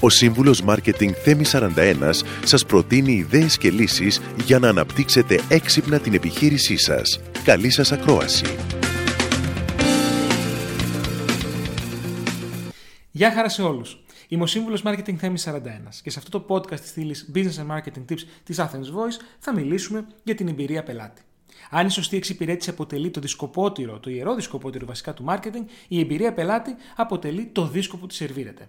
Ο σύμβουλος Μάρκετινγκ Θέμη 41 σας προτείνει ιδέες και λύσεις για να αναπτύξετε έξυπνα την επιχείρησή σας. Καλή σας ακρόαση! Γεια χαρά σε όλους! Είμαι ο σύμβουλος Marketing Θέμη 41 και σε αυτό το podcast της στήλης Business and Marketing Tips της Athens Voice θα μιλήσουμε για την εμπειρία πελάτη. Αν η σωστή εξυπηρέτηση αποτελεί το δισκοπότηρο, το ιερό δισκοπότηρο βασικά του marketing, η εμπειρία πελάτη αποτελεί το δίσκο που τη σερβίρεται.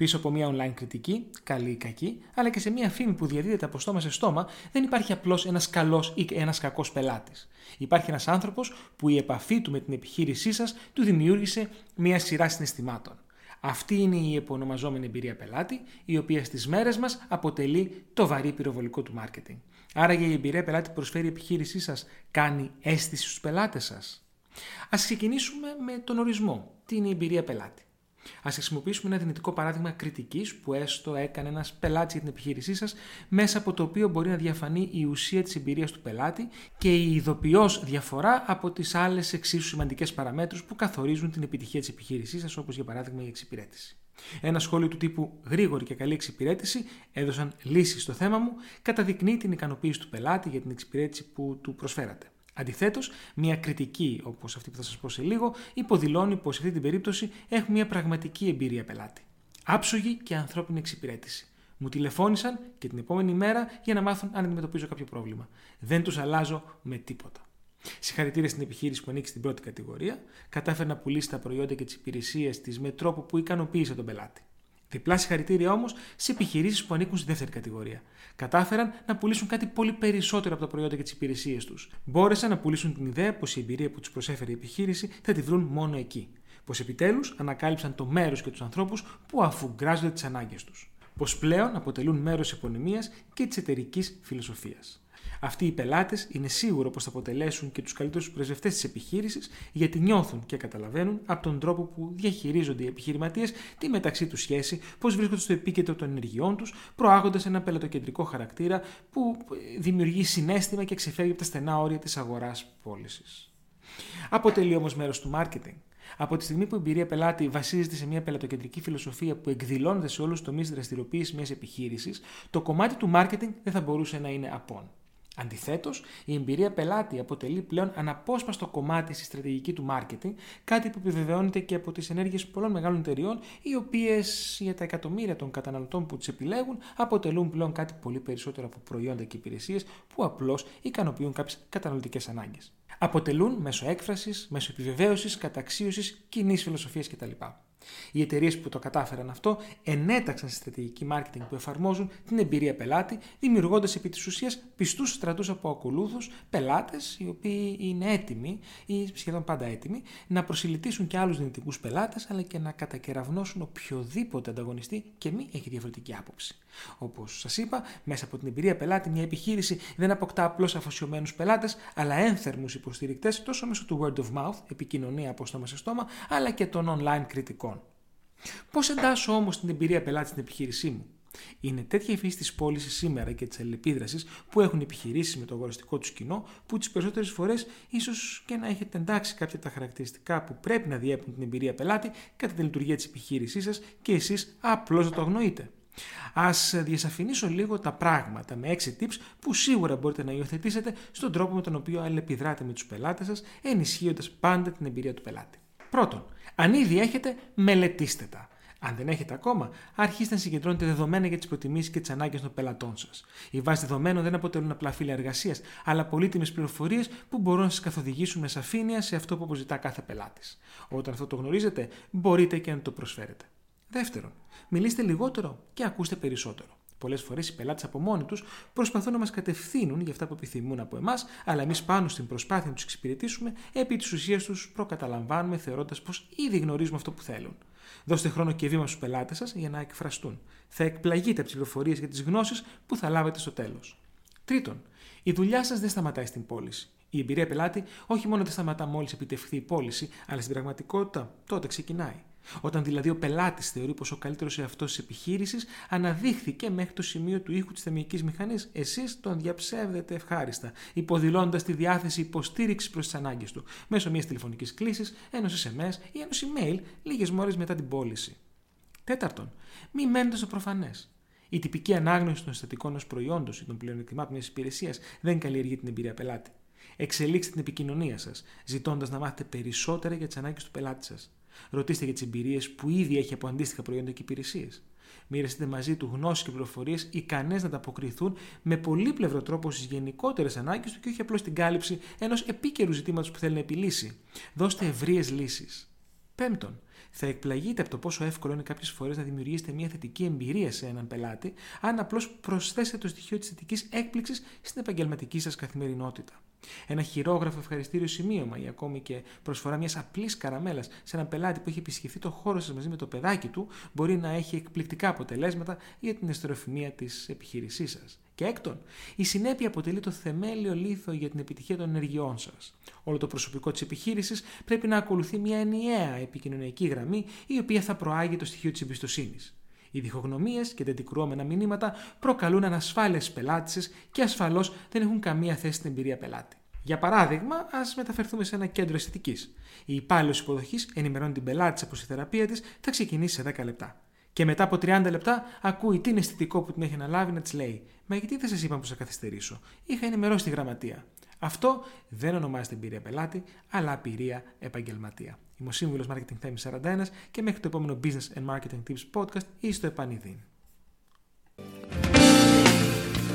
Πίσω από μια online κριτική, καλή ή κακή, αλλά και σε μια φήμη που διαδίδεται από στόμα σε στόμα, δεν υπάρχει απλώς ένας καλός ή ένας κακός πελάτης. Υπάρχει ένας άνθρωπος που η επαφή του με την επιχείρησή σας του δημιούργησε μια σειρά συναισθημάτων. Αυτή είναι η επωνομαζόμενη εμπειρία πελάτη, η οποία στις μέρες μας αποτελεί το βαρύ πυροβολικό του μάρκετινγκ. Άρα για η εμπειρία πελάτη που προσφέρει η επιχείρησή σας κάνει αίσθηση στους πελάτες σας; Ας ξεκινήσουμε με τον ορισμό. Τι είναι η εμπειρία πελάτη; Α χρησιμοποιήσουμε ένα δυνητικό παράδειγμα κριτικής που έστω έκανε ένας πελάτης για την επιχείρησή σας, μέσα από το οποίο μπορεί να διαφανεί η ουσία της εμπειρίας του πελάτη και η ειδοποιώς διαφορά από τις άλλες εξίσου σημαντικές παραμέτρους που καθορίζουν την επιτυχία της επιχείρησής σας, όπως για παράδειγμα η εξυπηρέτηση. Ένα σχόλιο του τύπου γρήγορη και καλή εξυπηρέτηση έδωσαν λύσεις στο θέμα μου, καταδεικνύει την ικανοποίηση του πελάτη για την εξυπηρέτηση που του προσφέρατε. Αντιθέτως, μια κριτική, όπως αυτή που θα σας πω σε λίγο, υποδηλώνει πως σε αυτή την περίπτωση έχουμε μια πραγματική εμπειρία πελάτη. Άψογη και ανθρώπινη εξυπηρέτηση. Μου τηλεφώνησαν και την επόμενη μέρα για να μάθουν αν αντιμετωπίζω κάποιο πρόβλημα. Δεν τους αλλάζω με τίποτα. Συγχαρητήρια στην επιχείρηση που ανήκει στην πρώτη κατηγορία, κατάφερε να πουλήσει τα προϊόντα και τις υπηρεσίες της με τρόπο που ικανοποίησε τον πελάτη. Διπλά συγχαρητήρια όμως σε επιχειρήσεις που ανήκουν στη δεύτερη κατηγορία. Κατάφεραν να πουλήσουν κάτι πολύ περισσότερο από τα προϊόντα και τις υπηρεσίες τους. Μπόρεσαν να πουλήσουν την ιδέα πως η εμπειρία που τους προσέφερε η επιχείρηση θα τη βρουν μόνο εκεί. Πως επιτέλους ανακάλυψαν το μέρος και τους ανθρώπους που αφουγκράζονται τις ανάγκες τους. Πως πλέον αποτελούν μέρος επωνυμίας και της εταιρικής φιλοσοφίας. Αυτοί οι πελάτες είναι σίγουρο πως θα αποτελέσουν και τους καλύτερους πρεσβευτές της επιχείρησης, γιατί νιώθουν και καταλαβαίνουν από τον τρόπο που διαχειρίζονται οι επιχειρηματίες τη μεταξύ τους σχέση, πώ βρίσκονται στο επίκεντρο των ενεργειών τους, προάγοντας ένα πελατοκεντρικό χαρακτήρα που δημιουργεί συνέστημα και ξεφεύγει από τα στενά όρια της αγοράς πώλησης. Αποτελεί όμως μέρος του marketing. Από τη στιγμή που η εμπειρία πελάτη βασίζεται σε μια πελατοκεντρική φιλοσοφία που εκδηλώνεται σε όλους τους τομείς δραστηριοποίησης μιας επιχείρησης, το κομμάτι του marketing δεν θα μπορούσε να είναι απόν. Αντιθέτως, η εμπειρία πελάτη αποτελεί πλέον αναπόσπαστο κομμάτι στη στρατηγική του marketing, κάτι που επιβεβαιώνεται και από τις ενέργειες πολλών μεγάλων εταιριών, οι οποίες για τα εκατομμύρια των καταναλωτών που τις επιλέγουν αποτελούν πλέον κάτι πολύ περισσότερο από προϊόντα και υπηρεσίες που απλώς ικανοποιούν κάποιες καταναλωτικές ανάγκες. Αποτελούν μέσω έκφρασης, μέσω επιβεβαίωσης, καταξίωσης, κοινής φιλοσοφίας κτλ. Οι εταιρείες που το κατάφεραν αυτό ενέταξαν στη στρατηγική marketing που εφαρμόζουν την εμπειρία πελάτη, δημιουργώντας επί της ουσίας πιστούς στρατούς από ακολούθους πελάτες, οι οποίοι είναι έτοιμοι ή σχεδόν πάντα έτοιμοι να προσιλητήσουν και άλλους δυνητικούς πελάτες, αλλά και να κατακεραυνώσουν οποιοδήποτε ανταγωνιστή και μη έχει διαφορετική άποψη. Όπως σας είπα, μέσα από την εμπειρία πελάτη, μια επιχείρηση δεν αποκτά απλώς αφοσιωμένους πελάτες, αλλά ένθερμους υποστηρικτές τόσο μέσω του word of mouth, επικοινωνία από στόμα σε στόμα, αλλά και των online κριτικών. Πώς εντάσσω όμως την εμπειρία πελάτη στην επιχείρησή μου; Είναι τέτοια η φύση της πώληση σήμερα και της αλληλεπίδρασης που έχουν επιχειρήσει με το αγοραστικό τους κοινό, που τις περισσότερες φορές ίσως και να έχετε εντάξει κάποια τα χαρακτηριστικά που πρέπει να διέπουν την εμπειρία πελάτη κατά τη λειτουργία της επιχείρησής σας και εσείς απλώς να το αγνοείτε. Α διασαφηνίσω λίγο τα πράγματα με 6 tips που σίγουρα μπορείτε να υιοθετήσετε στον τρόπο με τον οποίο αλληλεπιδράτε με τους πελάτες σας, ενισχύοντας πάντα την εμπειρία του πελάτη. Πρώτον, αν ήδη έχετε, μελετήστε τα. Αν δεν έχετε ακόμα, αρχίστε να συγκεντρώνετε δεδομένα για τις προτιμήσεις και τις ανάγκες των πελατών σας. Οι βάσει δεδομένων δεν αποτελούν απλά φύλλα εργασίας, αλλά πολύτιμες πληροφορίες που μπορούν να σας καθοδηγήσουν με σαφήνεια σε αυτό που αποζητά κάθε πελάτης. Όταν αυτό το γνωρίζετε, μπορείτε και να το προσφέρετε. Δεύτερον, μιλήστε λιγότερο και ακούστε περισσότερο. Πολλές φορές οι πελάτες από μόνοι τους προσπαθούν να μας κατευθύνουν για αυτά που επιθυμούν από εμάς, αλλά εμείς πάνω στην προσπάθεια να τους εξυπηρετήσουμε, επί της ουσίας τους προκαταλαμβάνουμε θεωρώντας πως ήδη γνωρίζουμε αυτό που θέλουν. Δώστε χρόνο και βήμα στους πελάτες σας για να εκφραστούν. Θα εκπλαγείτε από τις πληροφορίες και τις γνώσεις που θα λάβετε στο τέλος. Τρίτον, η δουλειά σας δεν σταματάει στην πώληση. Η εμπειρία πελάτη όχι μόνο δεν σταματά μόλις επιτευχθεί η πώληση, αλλά στην πραγματικότητα τότε ξεκινάει. Όταν δηλαδή ο πελάτης θεωρεί πως ο καλύτερος εαυτός της επιχείρησης αναδείχθηκε μέχρι το σημείο του ήχου της θεμιακής μηχανής, εσείς τον διαψεύδετε ευχάριστα, υποδηλώνοντα τη διάθεση υποστήριξης προς τις ανάγκες του, μέσω μιας τηλεφωνικής κλήσης, ενός SMS ή ενός email λίγες μόλις μετά την πώληση. Τέταρτον, μη μένετε στο προφανές. Η τυπική ανάγνωση των συστατικών ως προϊόντος ή των πλεονεκτημάτων μιας υπηρεσίας δεν καλλιεργεί την εμπειρία πελάτη. Εξελίξτε την επικοινωνία σας, ζητώντας να μάθετε περισσότερα για τις ανάγκες του πελάτη σας. Ρωτήστε για τις εμπειρίες που ήδη έχει από αντίστοιχα προϊόντα και υπηρεσίες. Μοιραστείτε μαζί του γνώσεις και πληροφορίες ικανές να ανταποκριθούν με πολύπλευρο τρόπο στις γενικότερες ανάγκες του και όχι απλώς στην κάλυψη ενός επίκαιρου ζητήματος που θέλει να επιλύσει. Δώστε ευρείες λύσεις. Πέμπτον, θα εκπλαγείτε από το πόσο εύκολο είναι κάποιες φορές να δημιουργήσετε μια θετική εμπειρία σε έναν πελάτη, αν απλώς προσθέσετε το στοιχείο της θετικής έκπληξης στην επαγγελματική σας καθημερινότητα. Ένα χειρόγραφο ευχαριστήριο σημείωμα ή ακόμη και προσφορά μιας απλής καραμέλας σε έναν πελάτη που έχει επισκεφθεί το χώρο σας μαζί με το παιδάκι του μπορεί να έχει εκπληκτικά αποτελέσματα για την εστεροφημία της επιχείρησής σας. Και έκτον, η συνέπεια αποτελεί το θεμέλιο λίθο για την επιτυχία των ενεργειών σας. Όλο το προσωπικό της επιχείρησης πρέπει να ακολουθεί μια ενιαία επικοινωνιακή γραμμή η οποία θα προάγει το στοιχείο της εμπιστοσύνης. Οι διχογνωμίες και τα αντικρουόμενα μηνύματα προκαλούν ανασφάλειες πελάτησε και ασφαλώς δεν έχουν καμία θέση στην εμπειρία πελάτη. Για παράδειγμα, ας μεταφερθούμε σε ένα κέντρο αισθητικής. Η υπάλληλο υποδοχής ενημερώνει την πελάτη πω η θεραπεία της θα ξεκινήσει σε 10 λεπτά. Και μετά από 30 λεπτά ακούει τι είναι αισθητικό που την έχει αναλάβει να της λέει: Μα γιατί δεν σας είπα που θα καθυστερήσω; Είχα ενημερώσει τη γραμματεία. Αυτό δεν ονομάζεται εμπειρία πελάτη, αλλά απειρία επαγγελματία. Είμαι ο σύμβουλος Marketing Theme 41 και μέχρι το επόμενο Business and Marketing Tips podcast ή στο επανειδήν.